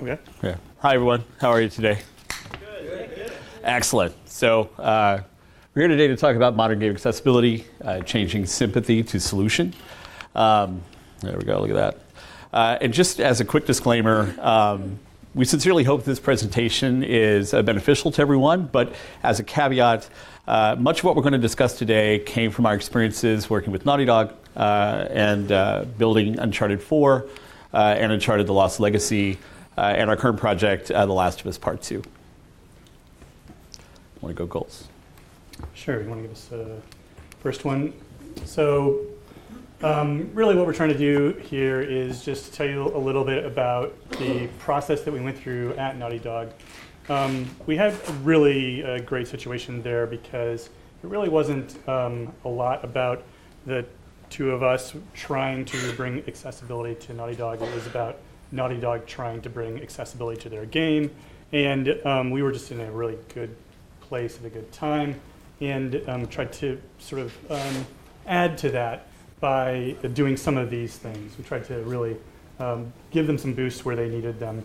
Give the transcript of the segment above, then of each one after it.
Okay. Yeah. Hi, everyone. How are you today? Good. Excellent. So, uh, we're here today to talk about modern game accessibility, uh, changing sympathy to solution. Um, there we go. Look at that. Uh, and just as a quick disclaimer, um, we sincerely hope this presentation is uh, beneficial to everyone, but as a caveat, uh, much of what we're going to discuss today came from our experiences working with Naughty Dog uh, and uh, building Uncharted 4 uh, and Uncharted The Lost Legacy and our current project, uh, The Last of Us Part 2. Want to go goals? Sure. You want to give us the first one? So, um, really, what we're trying to do here is just tell you a little bit about the process that we went through at Naughty Dog. Um, we had a really uh, great situation there because it really wasn't um, a lot about the two of us trying to bring accessibility to Naughty Dog. It was about Naughty Dog trying to bring accessibility to their game. And um, we were just in a really good place at a good time and um, tried to sort of um, add to that by doing some of these things. We tried to really um, give them some boosts where they needed them.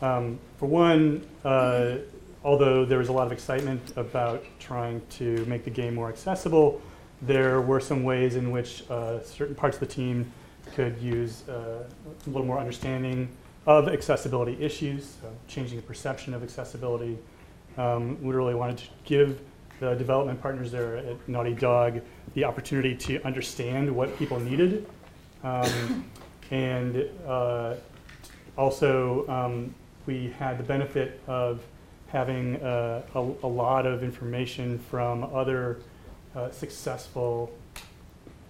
Um, for one, uh, although there was a lot of excitement about trying to make the game more accessible, there were some ways in which uh, certain parts of the team could use uh, a little more understanding of accessibility issues, so changing the perception of accessibility. Um, we really wanted to give the development partners there at Naughty Dog the opportunity to understand what people needed. Um, and uh, also, um, we had the benefit of having uh, a, a, lot of information from other uh, successful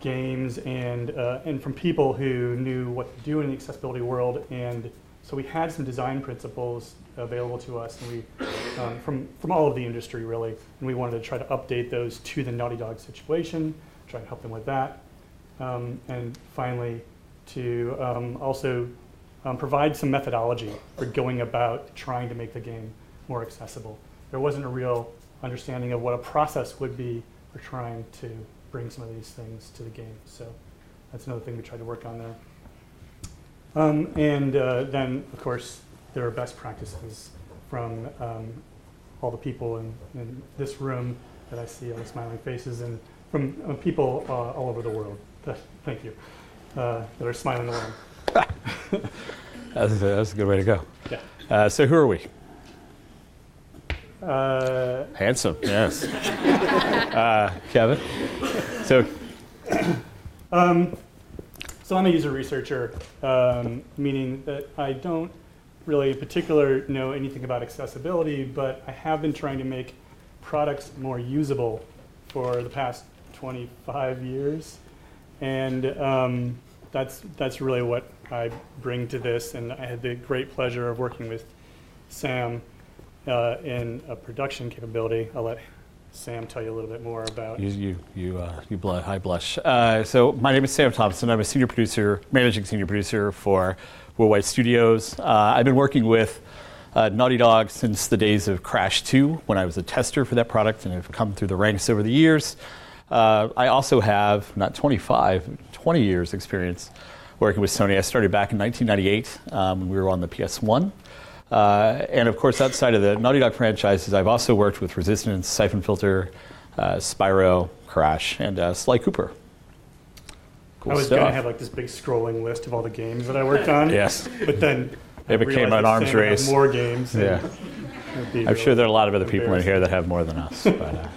games and, uh, and from people who knew what to do in the accessibility world. And so we had some design principles available to us and we, um, from, from all of the industry, really. And we wanted to try to update those to the Naughty Dog situation, try to help them with that. Um, and finally, to um, also um, provide some methodology for going about trying to make the game more accessible. There wasn't a real understanding of what a process would be for trying to bring some of these things to the game. So that's another thing we tried to work on there. Um, and uh, then, of course, there are best practices from um, all the people in, in, this room that I see, all the smiling faces, and from uh, people uh, all over the world. Thank you. Uh, that are smiling along. that's, a, that's a good way to go. Yeah. Uh, so, who are we? Uh, Handsome, yes. Kevin? So, um, so I'm a user researcher, um, meaning that I don't really in particular know anything about accessibility, but I have been trying to make products more usable for the past 25 years. And um, that's, that's really what I bring to this. And I had the great pleasure of working with Sam uh, in a production capability. I'll let Sam tell you a little bit more about. You, you, you, uh, you blush, high blush. Uh, so my name is Sam Thompson. I'm a senior producer, managing senior producer for Worldwide Studios. Uh, I've been working with uh, Naughty Dog since the days of Crash 2 when I was a tester for that product and have come through the ranks over the years. Uh, I also have not 25, 20 years experience working with Sony. I started back in 1998 um, when we were on the PS1. Uh, and of course, outside of the Naughty Dog franchises, I've also worked with Resistance, Siphon Filter, uh, Spyro, Crash, and uh, Sly Cooper. Cool I was going to have like this big scrolling list of all the games that I worked on. yes. But then it became an arms race. More games. Yeah. I'm sure there are a lot of other people in here that have more than us. But, uh,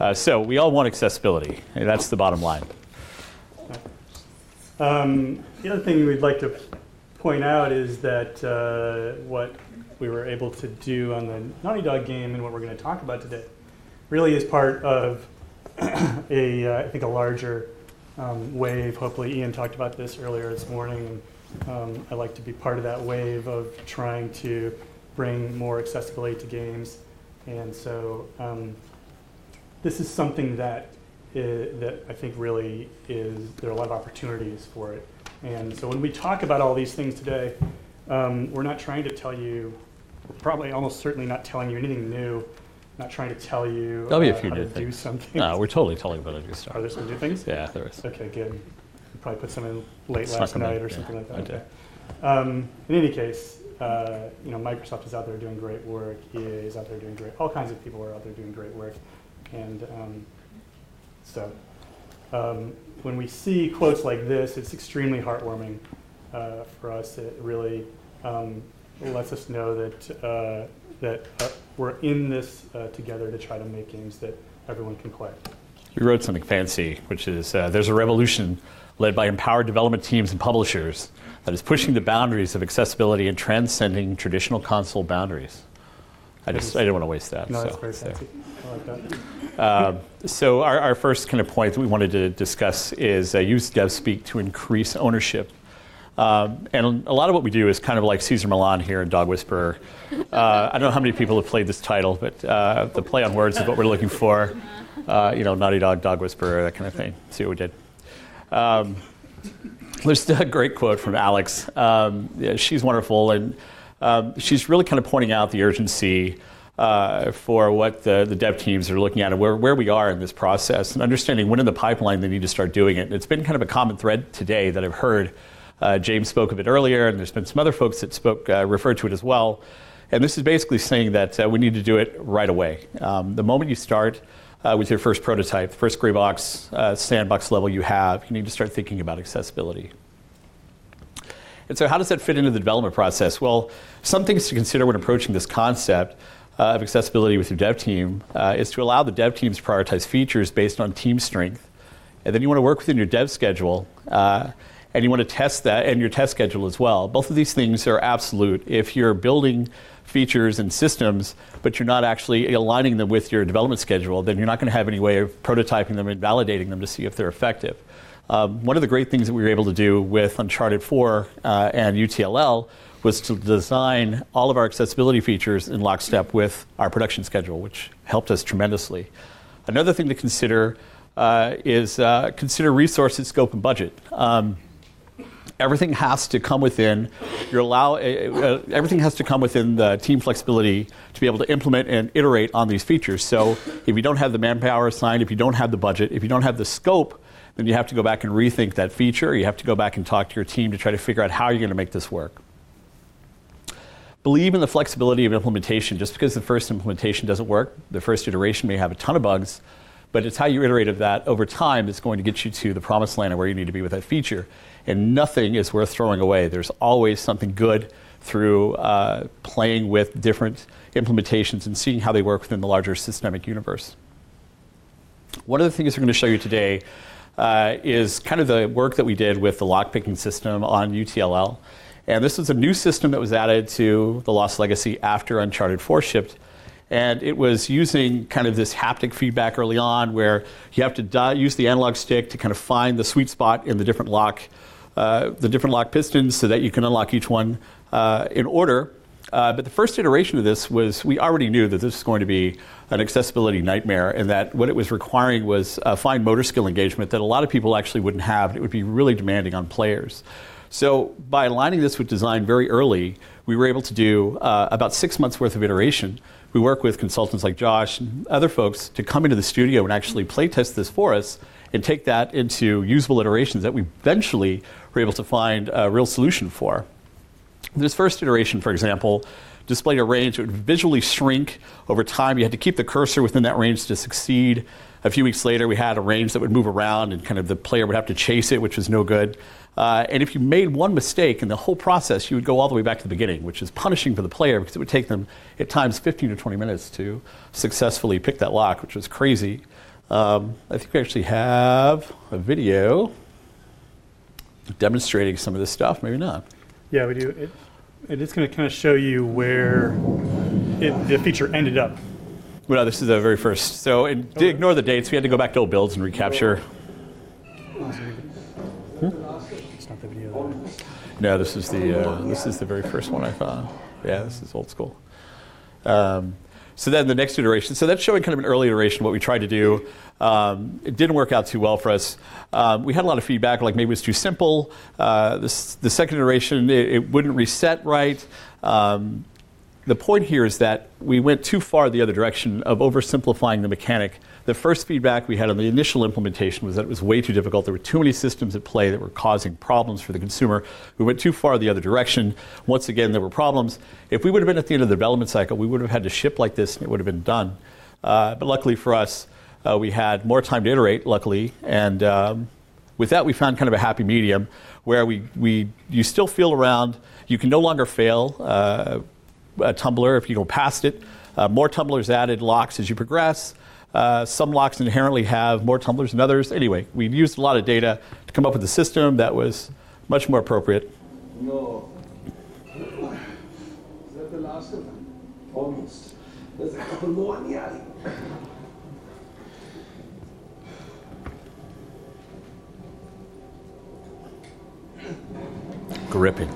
uh, so we all want accessibility. That's the bottom line. Um, the other thing we'd like to point out is that uh, what we were able to do on the Naughty Dog game and what we're going to talk about today really is part of a, uh, I think, a larger um, wave. Hopefully, Ian talked about this earlier this morning. Um, I like to be part of that wave of trying to bring more accessibility to games. And so, um, this is something that is, that I think really is there are a lot of opportunities for it. And so, when we talk about all these things today, um, we're not trying to tell you, probably almost certainly not telling you anything new not trying to tell you There'll be a uh, few how new to do things. something. No, we're totally telling about a new stuff. Are there some new things? Yeah, there is. Okay, good. You probably put some in late Snuck last in, night or yeah, something like that. I did. Um, in any case, uh, you know, Microsoft is out there doing great work. EA is out there doing great. All kinds of people are out there doing great work, and um, so um, when we see quotes like this, it's extremely heartwarming uh, for us. It really um, lets us know that uh, that uh, we're in this uh, together to try to make games that everyone can play. You wrote something fancy, which is uh, there's a revolution led by empowered development teams and publishers that is pushing the boundaries of accessibility and transcending traditional console boundaries. I just I didn't want to waste that. No, so, that's very so. I like that. Um, so our, our first kind of point that we wanted to discuss is uh, use DevSpeak to increase ownership. Um, and a lot of what we do is kind of like Cesar Millan here in Dog Whisperer. Uh, I don't know how many people have played this title, but uh, the play on words is what we're looking for. Uh, you know, Naughty Dog, Dog Whisperer, that kind of thing. See what we did. Um, there's a great quote from Alex. Um, yeah, she's wonderful, and um, she's really kind of pointing out the urgency uh, for what the, the dev teams are looking at and where, where we are in this process and understanding when in the pipeline they need to start doing it. And it's been kind of a common thread today that I've heard. Uh, James spoke of it earlier, and there's been some other folks that spoke uh, referred to it as well. And this is basically saying that uh, we need to do it right away. Um, the moment you start uh, with your first prototype, the first gray box uh, sandbox level you have, you need to start thinking about accessibility. And so, how does that fit into the development process? Well, some things to consider when approaching this concept uh, of accessibility with your dev team is to allow the dev teams to prioritize features based on team strength. And then you want to work within your dev schedule, and you want to test that and your test schedule as well. Both of these things are absolute. If you're building features and systems, but you're not actually aligning them with your development schedule, then you're not going to have any way of prototyping them and validating them to see if they're effective. Um, one of the great things that we were able to do with Uncharted 4 uh, and UTLL was to design all of our accessibility features in lockstep with our production schedule, which helped us tremendously. Another thing to consider uh, is uh, consider resources, scope, and budget. Um, everything has to come within your allow. Uh, uh, everything has to come within the team flexibility to be able to implement and iterate on these features. So, if you don't have the manpower assigned, if you don't have the budget, if you don't have the scope, then you have to go back and rethink that feature. You have to go back and talk to your team to try to figure out how you're going to make this work. Believe in the flexibility of implementation. Just because the first implementation doesn't work, the first iteration may have a ton of bugs, but it's how you iterate of that over time that's going to get you to the promised land and where you need to be with that feature. And nothing is worth throwing away. There's always something good through uh, playing with different implementations and seeing how they work within the larger systemic universe. One of the things we're going to show you today uh, is kind of the work that we did with the lockpicking system on UTLL. And this was a new system that was added to the Lost Legacy after Uncharted 4 shipped. And it was using kind of this haptic feedback early on where you have to di- use the analog stick to kind of find the sweet spot in the different lock, uh, the different lock pistons so that you can unlock each one uh, in order. Uh, but the first iteration of this was we already knew that this was going to be an accessibility nightmare, and that what it was requiring was a fine motor skill engagement that a lot of people actually wouldn't have. and It would be really demanding on players. So by aligning this with design very early, we were able to do uh, about six months worth of iteration. We work with consultants like Josh and other folks to come into the studio and actually play test this for us and take that into usable iterations that we eventually were able to find a real solution for. This first iteration, for example, displayed a range that would visually shrink over time. You had to keep the cursor within that range to succeed. A few weeks later, we had a range that would move around, and kind of the player would have to chase it, which was no good. Uh, and if you made one mistake in the whole process, you would go all the way back to the beginning, which is punishing for the player because it would take them at times 15 to 20 minutes to successfully pick that lock, which was crazy. Um, I think we actually have a video demonstrating some of this stuff. Maybe not. Yeah, we do. It, it is going to kind of show you where it, the feature ended up. Well, no, this is the very first. So and to ignore the dates. We had to go back to old builds and recapture. It's not the video. No, this is the uh, this is the very first one I found. Yeah, this is old school. Um, so then the next iteration. So that's showing kind of an early iteration. What we tried to do. Um, it didn't work out too well for us. Um, we had a lot of feedback, like maybe it was too simple. Uh, this, the second iteration, it, it wouldn't reset right. Um, the point here is that we went too far the other direction of oversimplifying the mechanic. The first feedback we had on the initial implementation was that it was way too difficult. There were too many systems at play that were causing problems for the consumer. We went too far the other direction. Once again, there were problems. If we would have been at the end of the development cycle, we would have had to ship like this and it would have been done. Uh, but luckily for us, uh, we had more time to iterate, luckily, and um, with that, we found kind of a happy medium where we, we you still feel around. You can no longer fail uh, a tumbler if you go past it. Uh, more tumblers added, locks as you progress. Uh, some locks inherently have more tumblers than others. Anyway, we used a lot of data to come up with a system that was much more appropriate. No. Is that the last of them? Almost. There's a couple more in the alley. Gripping.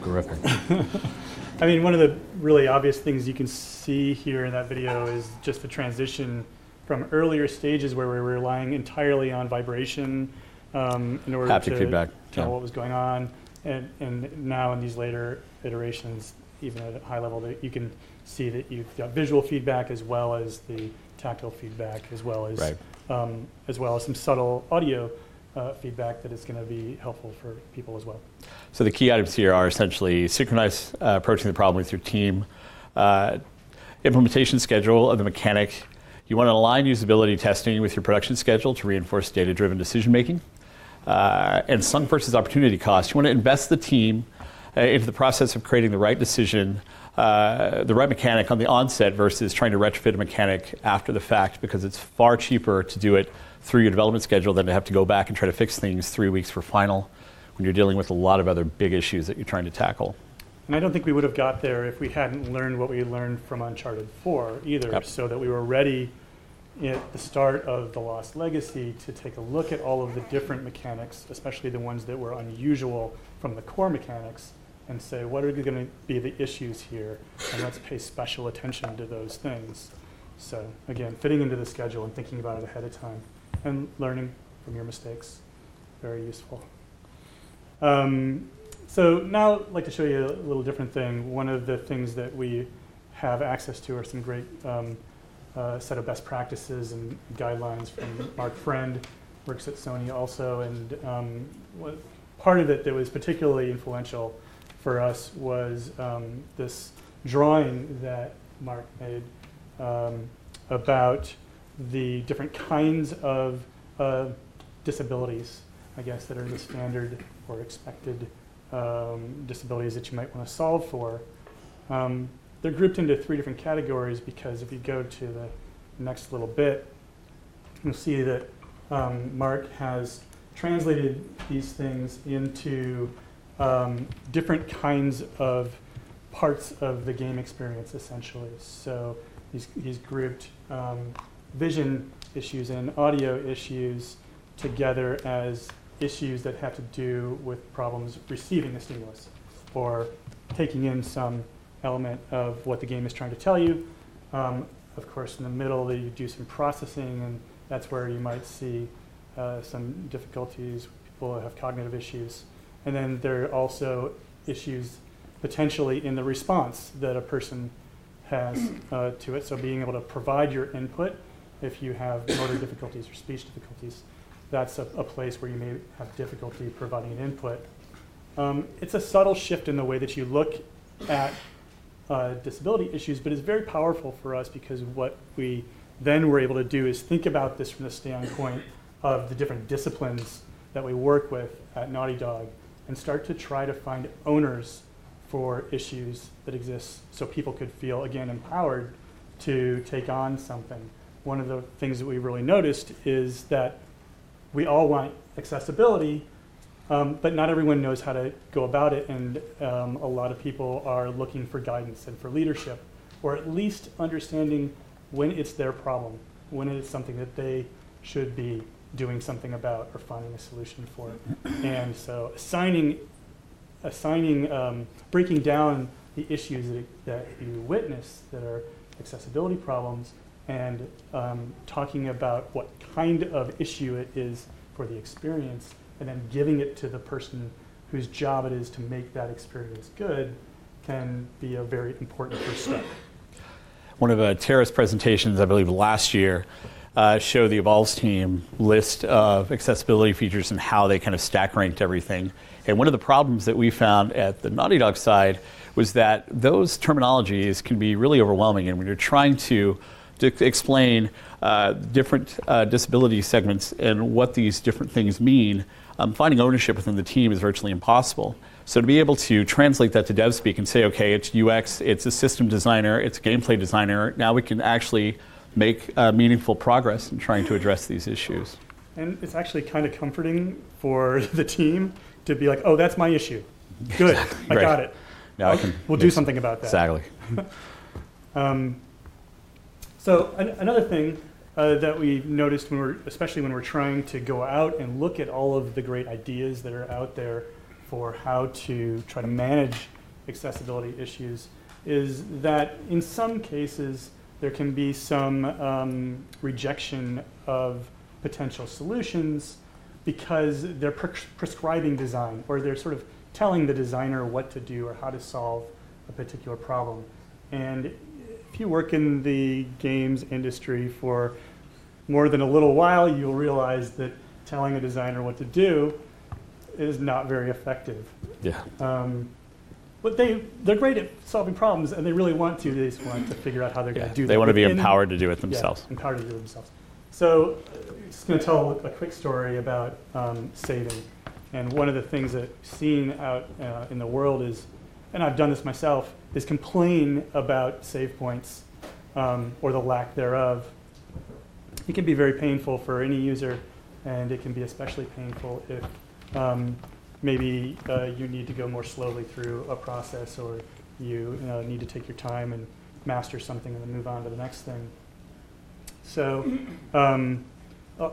Gripping. I mean, one of the really obvious things you can see here in that video is just the transition from earlier stages where we were relying entirely on vibration um, in order Haptic to feedback, tell yeah. what was going on, and, and now in these later iterations, even at a high level, that you can see that you've got visual feedback as well as the tactile feedback, as well as Right. um, as well as some subtle audio uh, feedback that is going to be helpful for people as well. So the key items here are essentially synchronize uh, approaching the problem with your team, uh, implementation schedule of the mechanic. You want to align usability testing with your production schedule to reinforce data-driven decision making. Uh, and sunk versus opportunity cost. You want to invest the team uh, into the process of creating the right decision, uh, the right mechanic on the onset versus trying to retrofit a mechanic after the fact because it's far cheaper to do it through your development schedule than to have to go back and try to fix things three weeks for final when you're dealing with a lot of other big issues that you're trying to tackle. And I don't think we would have got there if we hadn't learned what we learned from Uncharted 4 either, Yep. so that we were ready at the start of The Lost Legacy to take a look at all of the different mechanics, especially the ones that were unusual from the core mechanics, and say, what are going to be the issues here? And let's pay special attention to those things. So, again, fitting into the schedule and thinking about it ahead of time and learning from your mistakes, very useful. Um, so now I'd like to show you a little different thing. One of the things that we have access to are some great um, uh, set of best practices and guidelines from Mark Friend, works at Sony also. And um, what, part of it that was particularly influential for us was um, this drawing that Mark made um, about the different kinds of uh, disabilities, I guess, that are the standard or expected um, disabilities that you might want to solve for. Um, they're grouped into three different categories because if you go to the next little bit, you'll see that um, Mark has translated these things into um, different kinds of parts of the game experience, essentially. So he's, he's grouped um, vision issues and audio issues together as issues that have to do with problems receiving the stimulus or taking in some element of what the game is trying to tell you. Um, of course, in the middle, you do some processing, and that's where you might see uh, some difficulties. People have cognitive issues. And then there are also issues potentially in the response that a person has uh, to it. So being able to provide your input if you have motor difficulties or speech difficulties, that's a, a place where you may have difficulty providing an input. Um, it's a subtle shift in the way that you look at uh, disability issues, but it's very powerful for us because what we then were able to do is think about this from the standpoint of the different disciplines that we work with at Naughty Dog and start to try to find owners for issues that exist so people could feel, again, empowered to take on something. One of the things that we really noticed is that we all want accessibility, um, but not everyone knows how to go about it, and um, a lot of people are looking for guidance and for leadership, or at least understanding when it's their problem, when it's something that they should be doing something about or finding a solution for. and so, assigning, assigning, um, breaking down the issues that, that you witness that are accessibility problems, and um, talking about what kind of issue it is for the experience and then giving it to the person whose job it is to make that experience good can be a very important first step. One of uh, Tara's presentations, I believe last year, uh, showed the Evolves team list of accessibility features and how they kind of stack ranked everything. And one of the problems that we found at the Naughty Dog side was that those terminologies can be really overwhelming. And when you're trying to, to explain uh, different uh, disability segments and what these different things mean, um, finding ownership within the team is virtually impossible. So to be able to translate that to dev speak and say, okay, it's UX, it's a system designer, it's a gameplay designer, now we can actually make uh, meaningful progress in trying to address these issues. And it's actually kind of comforting for the team to be like, oh, that's my issue. Good, I Right. got it. Now I can we'll do something about that. Exactly. Um, so an- another thing uh, that we noticed when we're, especially when we're trying to go out and look at all of the great ideas that are out there for how to try to manage accessibility issues, is that in some cases there can be some um, rejection of potential solutions because they're pres- prescribing design or they're sort of telling the designer what to do or how to solve a particular problem. And if you work in the games industry for more than a little while, you'll realize that telling a designer what to do is not very effective. Yeah. Um, but they, they're great at solving problems and they really want to. They just want to figure out how they're yeah. going to do that. They want to be empowered to do it yeah, themselves. empowered to do it themselves. So, uh, just going to tell a quick story about um, saving. And one of the things that I've seen out uh, in the world is, and I've done this myself, is complain about save points um, or the lack thereof. It can be very painful for any user, and it can be especially painful if um, maybe uh, you need to go more slowly through a process or you, know, need to take your time and master something and then move on to the next thing. So, um, uh,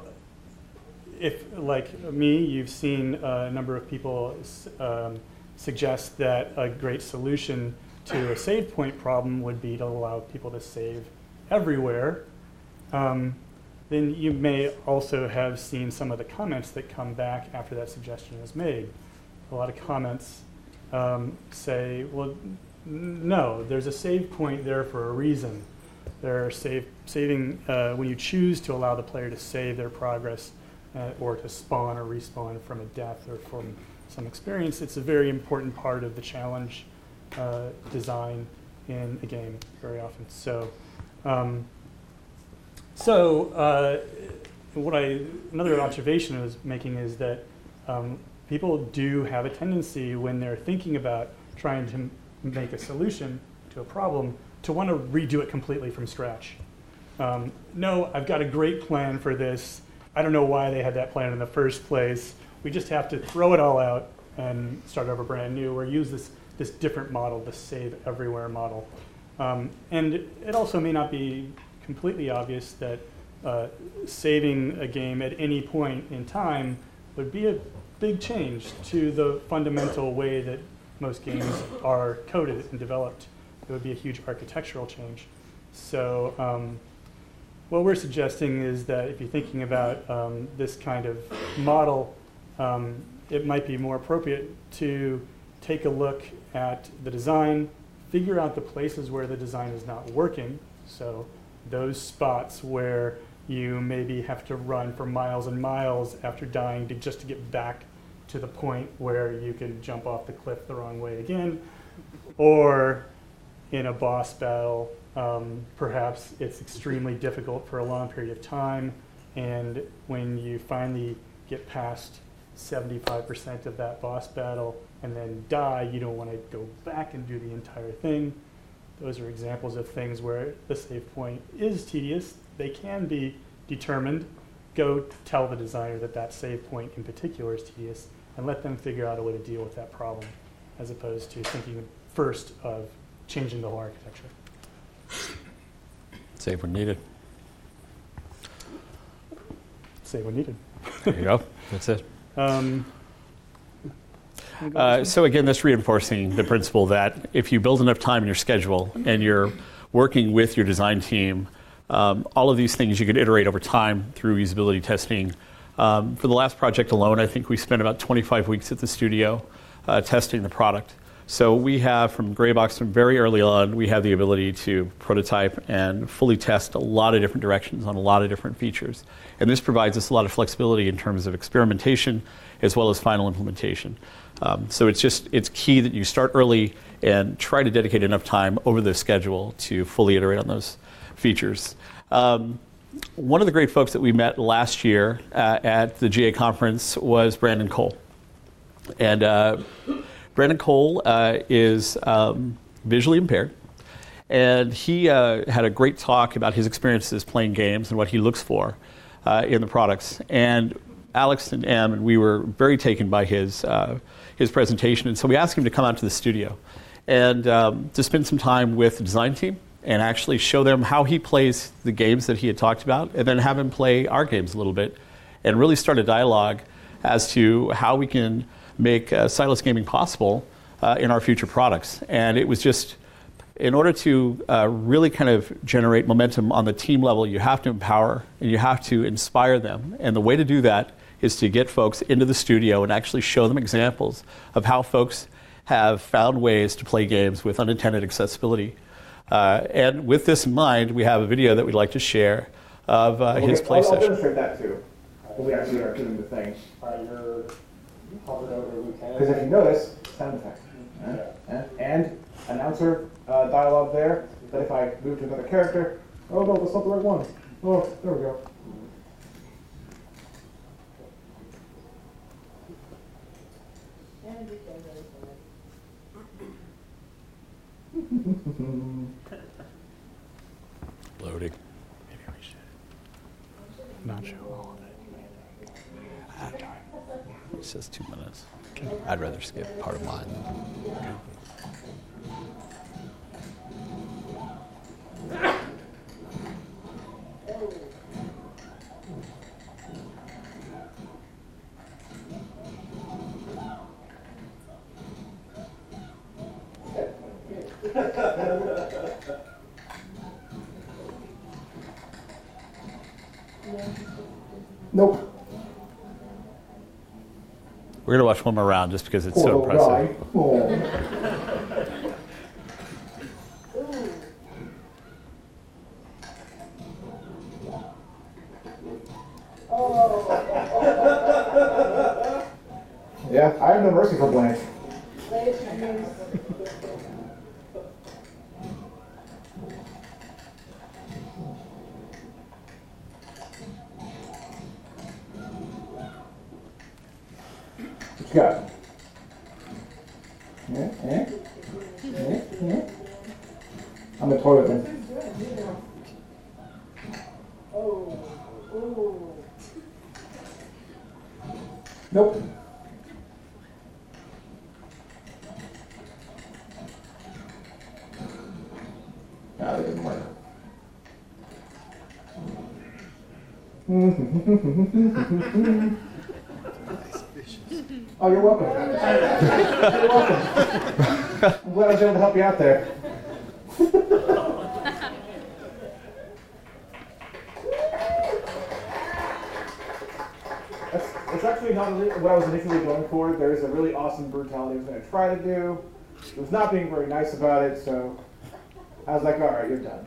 if, like me, you've seen a number of people um, suggest that a great solution to a save point problem would be to allow people to save everywhere. Um, then you may also have seen some of the comments that come back after that suggestion is made. A lot of comments um, say, well, no, there's a save point there for a reason. There are save, saving, uh, when you choose to allow the player to save their progress uh, or to spawn or respawn from a death or from some experience, it's a very important part of the challenge uh, design in a game very often. So, um, so uh, what I another observation I was making is that um, people do have a tendency when they're thinking about trying to m- make a solution to a problem to want to redo it completely from scratch. Um, no, I've got a great plan for this. I don't know why they had that plan in the first place. We just have to throw it all out and start over brand new or use this, this different model, the save everywhere model. Um, and it also may not be completely obvious that uh, saving a game at any point in time would be a big change to the fundamental way that most games are coded and developed. It would be a huge architectural change. So, um, what we're suggesting is that if you're thinking about um, this kind of model, um, it might be more appropriate to take a look at the design, figure out the places where the design is not working. So, those spots where you maybe have to run for miles and miles after dying to just to get back to the point where you can jump off the cliff the wrong way again, or in a boss battle, um, perhaps it's extremely difficult for a long period of time, and when you finally get past 75% of that boss battle and then die, you don't want to go back and do the entire thing. Those are examples of things where the save point is tedious. They can be determined. Go tell the designer that that save point in particular is tedious and let them figure out a way to deal with that problem as opposed to thinking first of changing the whole architecture. Save when needed. Save when needed. There you go. That's it. Um, Uh, so again, that's reinforcing the principle that if you build enough time in your schedule and you're working with your design team, um, all of these things you could iterate over time through usability testing. Um, for the last project alone, I think we spent about 25 weeks at the studio uh, testing the product. So we have from Graybox from very early on, we have the ability to prototype and fully test a lot of different directions on a lot of different features. And this provides us a lot of flexibility in terms of experimentation as well as final implementation. Um, so it's just it's key that you start early and try to dedicate enough time over the schedule to fully iterate on those features. Um, one of the great folks that we met last year uh, at the GA conference was Brandon Cole. And uh, Brandon Cole uh, is um, visually impaired. And he uh, had a great talk about his experiences playing games and what he looks for uh, in the products. And Alex and Em and we were very taken by his, uh, his presentation. And so we asked him to come out to the studio and um, to spend some time with the design team and actually show them how he plays the games that he had talked about, and then have him play our games a little bit, and really start a dialogue as to how we can make uh, sightless gaming possible uh, in our future products. And it was just, in order to uh, really kind of generate momentum on the team level, you have to empower and you have to inspire them. And the way to do that is to get folks into the studio and actually show them examples of how folks have found ways to play games with unintended accessibility. Uh, and with this in mind, we have a video that we'd like to share of uh, his play I'll, I'll demonstrate that too. When we actually are doing the thing. You're hovered over lieutenant. Because if you notice, sound effect. Uh, uh, And announcer uh, dialogue there, but if I move to another character, oh no, that's not the right one. Oh, there we go. Loading. Maybe we should not show all of it. It says two minutes. I'd rather skip part of mine. Nope. We're going to watch one more round just because it's so impressive. Oh. Yeah, I have no mercy for Blanche. You out there. That's, that's actually not what I was initially going for. There's a really awesome brutality I was going to try to do. It was not being very nice about it, so I was like, all right, you're done.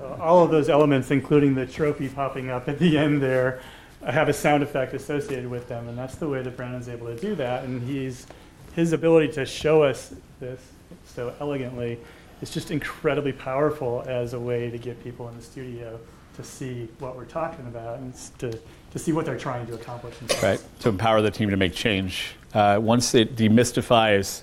Uh, all of those elements, including the trophy popping up at the end there, uh, have a sound effect associated with them, and that's the way that Brandon's able to do that. And he's his ability to show us this so elegantly it's just incredibly powerful as a way to get people in the studio to see what we're talking about and to, to see what they're trying to accomplish. themselves. Right, to empower the team to make change. Uh, once it demystifies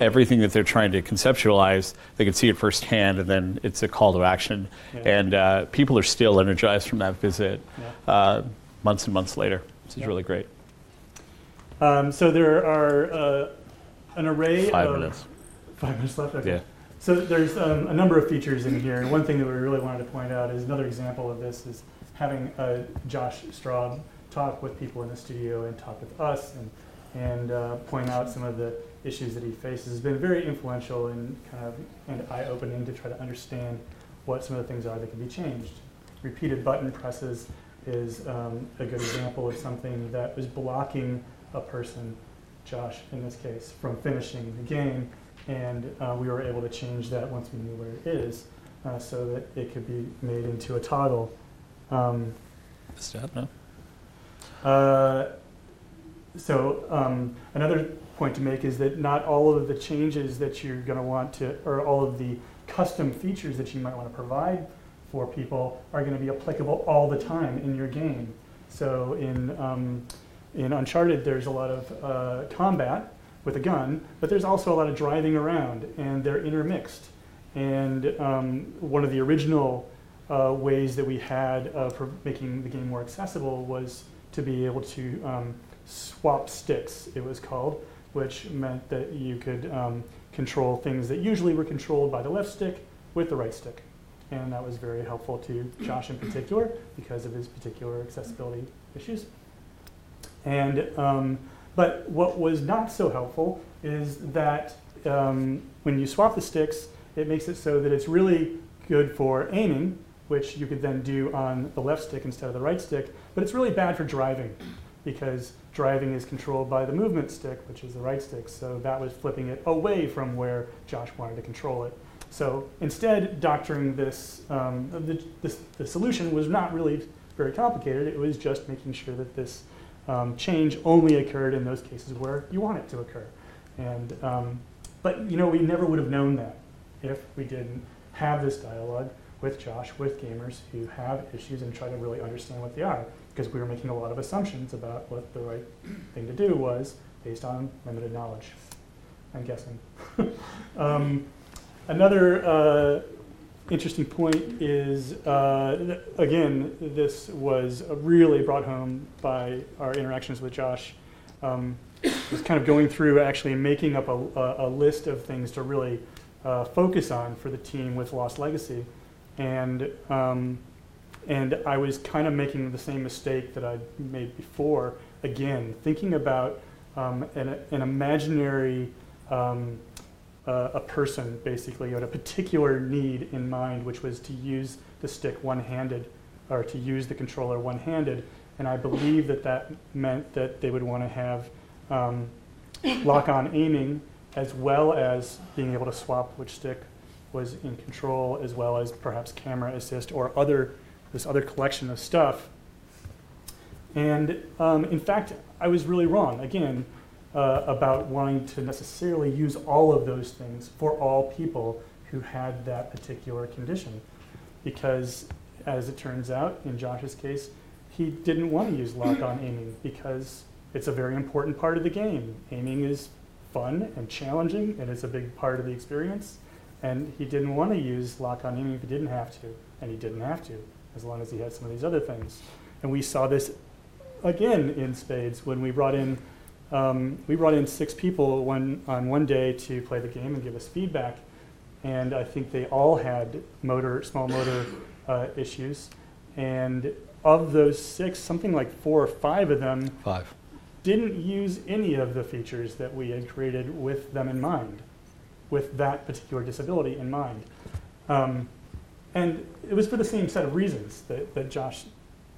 everything that they're trying to conceptualize, they can see it firsthand, and then it's a call to action. Yeah. And uh, people are still energized from that visit Yeah. uh, months and months later, which is Yeah. really great. Um, so there are uh, an array Five of minutes. Five minutes left. Okay. Yeah. So there's um, a number of features in here, and one thing that we really wanted to point out is another example of this is having uh, Josh Straub talk with people in the studio and talk with us and and uh, point out some of the issues that he faces has been very influential and kind of and eye-opening to try to understand what some of the things are that can be changed. Repeated button presses is um, a good example of something that was blocking a person Josh in this case from finishing the game, and uh, we were able to change that once we knew where it is, uh, so that it could be made into a toggle. Um, Step, no? uh, so um, another point to make is that not all of the changes that you're going to want to, or all of the custom features that you might want to provide for people are going to be applicable all the time in your game. So in um, in Uncharted, there's a lot of uh, combat with a gun, but there's also a lot of driving around, and they're intermixed. And um, one of the original uh, ways that we had uh, for making the game more accessible was to be able to um, swap sticks, it was called, which meant that you could um, control things that usually were controlled by the left stick with the right stick. And that was very helpful to Josh in particular because of his particular accessibility issues. And, um, but what was not so helpful is that um, when you swap the sticks, it makes it so that it's really good for aiming, which you could then do on the left stick instead of the right stick, but it's really bad for driving because driving is controlled by the movement stick, which is the right stick. So that was flipping it away from where Josh wanted to control it. So instead, doctoring this, um, the, this, the solution was not really very complicated. It was just making sure that this um, change only occurred in those cases where you want it to occur. And, um, but you know, we never would have known that if we didn't have this dialogue with Josh, with gamers who have issues and try to really understand what they are. Because we were making a lot of assumptions about what the right thing to do was based on limited knowledge, I'm guessing. um, another uh, interesting point is, uh, again, this was really brought home by our interactions with Josh. Um, was kind of going through actually making up a, a, a list of things to really uh, focus on for the team with Lost Legacy. And, um, and I was kind of making the same mistake that I'd made before, again, thinking about um, an, an imaginary um, uh, a person basically had a particular need in mind, which was to use the stick one-handed or to use the controller one-handed. And I believe that that meant that they would want to have um, lock-on aiming as well as being able to swap which stick was in control, as well as perhaps camera assist or other this other collection of stuff. And um, in fact, I was really wrong. Again, uh, about wanting to necessarily use all of those things for all people who had that particular condition. Because, as it turns out, in Josh's case, he didn't want to use lock on aiming because it's a very important part of the game. Aiming is fun and challenging, and it's a big part of the experience. And he didn't want to use lock on aiming if he didn't have to, and he didn't have to, as long as he had some of these other things. And we saw this again in spades when we brought in um, we brought in six people one, on one day to play the game and give us feedback, and I think they all had motor, small motor uh, issues. And of those six, something like four or five of them Five. didn't use any of the features that we had created with them in mind, with that particular disability in mind. Um, and it was for the same set of reasons that, that Josh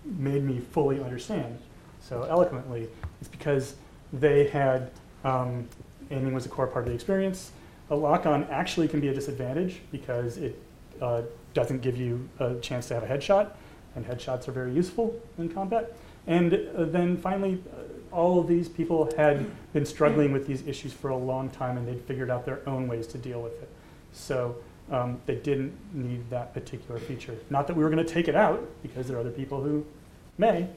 made me fully understand so eloquently. It's because they had um, aiming was a core part of the experience. A lock-on actually can be a disadvantage because it uh, doesn't give you a chance to have a headshot, and headshots are very useful in combat. And uh, then finally, uh, all of these people had been struggling with these issues for a long time, and they'd figured out their own ways to deal with it. So um, they didn't need that particular feature. Not that we were going to take it out, because there are other people who may,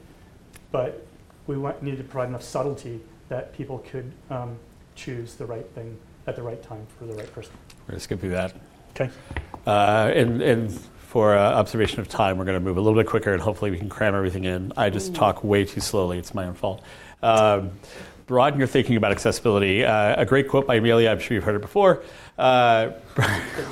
but we needed to provide enough subtlety that people could um, choose the right thing at the right time for the right person. We're going to skip through that. Okay. Uh, and, and for uh, observation of time, we're going to move a little bit quicker and hopefully we can cram everything in. I just talk way too slowly. It's my own fault. Um, broaden your thinking about accessibility. Uh, a great quote by Amelia, I'm sure you've heard it before. Uh,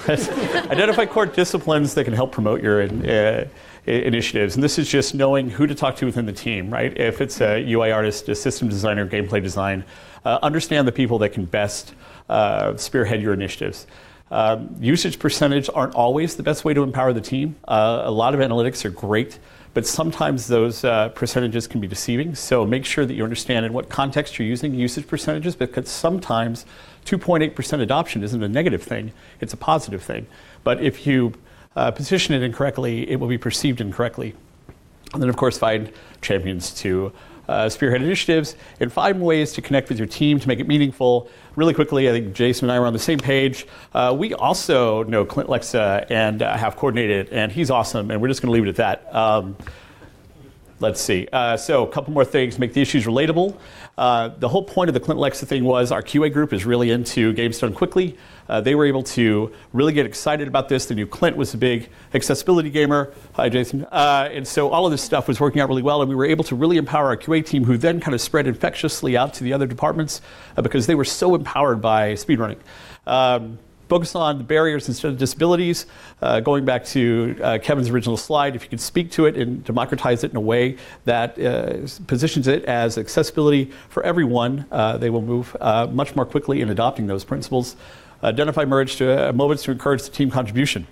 identify core disciplines that can help promote your uh, initiatives. And this is just knowing who to talk to within the team, right? If it's a UI artist, a system designer, gameplay design, uh, understand the people that can best uh, spearhead your initiatives. Um, usage percentage aren't always the best way to empower the team. Uh, a lot of analytics are great but sometimes those uh, percentages can be deceiving. So make sure that you understand in what context you're using usage percentages because sometimes 2.8% adoption isn't a negative thing, it's a positive thing. But if you uh, position it incorrectly, it will be perceived incorrectly. And then, of course, find champions to uh, spearhead initiatives and find ways to connect with your team to make it meaningful. Really quickly, I think Jason and I were on the same page. Uh, we also know Clint Lexa and uh, have coordinated, and he's awesome, and we're just going to leave it at that. Um, let's see. Uh, so, a couple more things make the issues relatable. Uh, the whole point of the Clint Lexa thing was our QA group is really into games done quickly. Uh, they were able to really get excited about this. They knew Clint was a big accessibility gamer. Hi, Jason. Uh, and so all of this stuff was working out really well, and we were able to really empower our QA team, who then kind of spread infectiously out to the other departments uh, because they were so empowered by speedrunning. Um, focus on the barriers instead of disabilities. Uh, going back to uh, Kevin's original slide, if you could speak to it and democratize it in a way that uh, positions it as accessibility for everyone, uh, they will move uh, much more quickly in adopting those principles. Identify merge to moments to encourage the team contribution.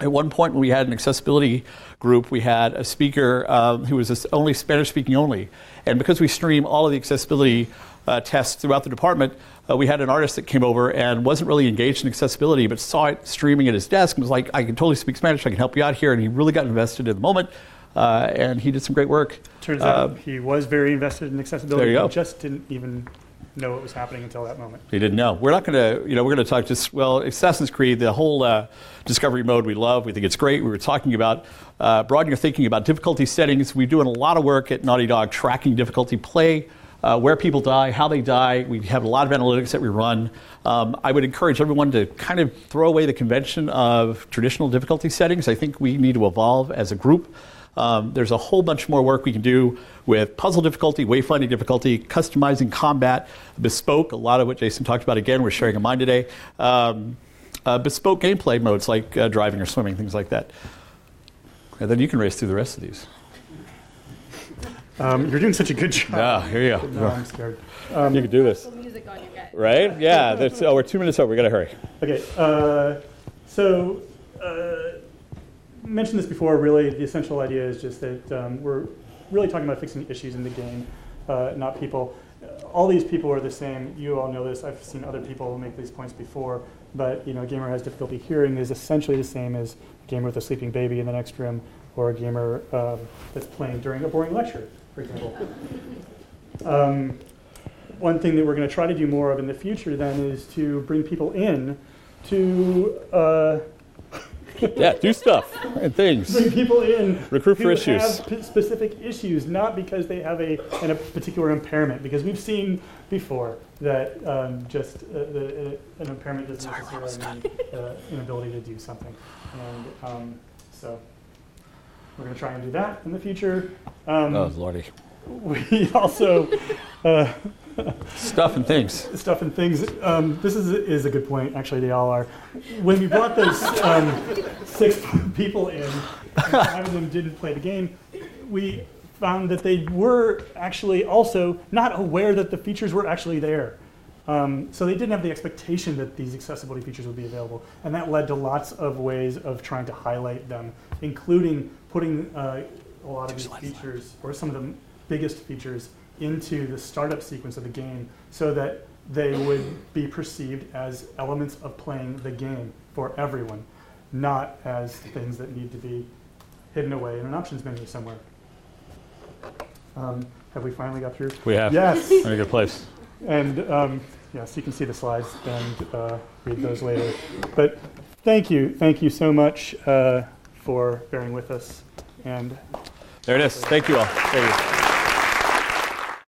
At one point, when we had an accessibility group, we had a speaker um, who was only Spanish speaking only. And because we stream all of the accessibility uh, tests throughout the department, uh, we had an artist that came over and wasn't really engaged in accessibility, but saw it streaming at his desk and was like, I can totally speak Spanish, I can help you out here. And he really got invested in the moment. Uh, and he did some great work. Turns Uh, out he was very invested in accessibility. there you go. He just didn't even know what was happening until that moment. He didn't know. We're not going to, you know, we're going to talk just, well, Assassin's Creed, the whole uh, discovery mode we love. We think it's great. We were talking about uh, broadening your thinking about difficulty settings. We're doing a lot of work at Naughty Dog tracking difficulty play, uh, where people die, how they die. We have a lot of analytics that we run. Um, I would encourage everyone to kind of throw away the convention of traditional difficulty settings. I think we need to evolve as a group. Um, there's a whole bunch more work we can do with puzzle difficulty, wayfinding difficulty, customizing combat, bespoke. A lot of what Jason talked about again, we're sharing a mind today. Um, uh, bespoke gameplay modes like uh, driving or swimming, things like that. And then you can race through the rest of these. Um, you're doing such a good job. Yeah, here you go. No, I'm scared. you can do this, Put music on you guys. right? Yeah. That's, oh, we're two minutes over. We gotta hurry. Okay, uh, so uh, mentioned this before. Really, the essential idea is just that um, we're really talking about fixing issues in the game, uh, not people. Uh, All these people are the same. You all know this. I've seen other people make these points before. But you know, a gamer has difficulty hearing is essentially the same as a gamer with a sleeping baby in the next room, or a gamer um, that's playing during a boring lecture, for example. Um, one thing that we're going to try to do more of in the future then is to bring people in to uh, Yeah, do stuff and things. bring people in Recruit for issues. have p- specific issues, not because they have a, an, a particular impairment. Because we've seen before that um, just uh, the, uh, an impairment doesn't necessarily mean uh, inability to do something. And um, so we're going to try and do that in the future. Um, Oh, lordy. We also uh, Stuff and things. stuff and things. Um, this is is a good point. Actually, they all are. When we brought those um, six people in, and five of them didn't play the game. We found that they were actually also not aware that the features were actually there. Um, so they didn't have the expectation that these accessibility features would be available, and that led to lots of ways of trying to highlight them, including putting uh, a lot of these features or some of the biggest features into the startup sequence of the game, so that they would be perceived as elements of playing the game for everyone, not as things that need to be hidden away in an options menu somewhere. Um, have we finally got through? We have. Yes. Very good place. And um, yes, you can see the slides and uh, read those later. But thank you, thank you so much uh, for bearing with us. And There it is. Thank you all. Thank you.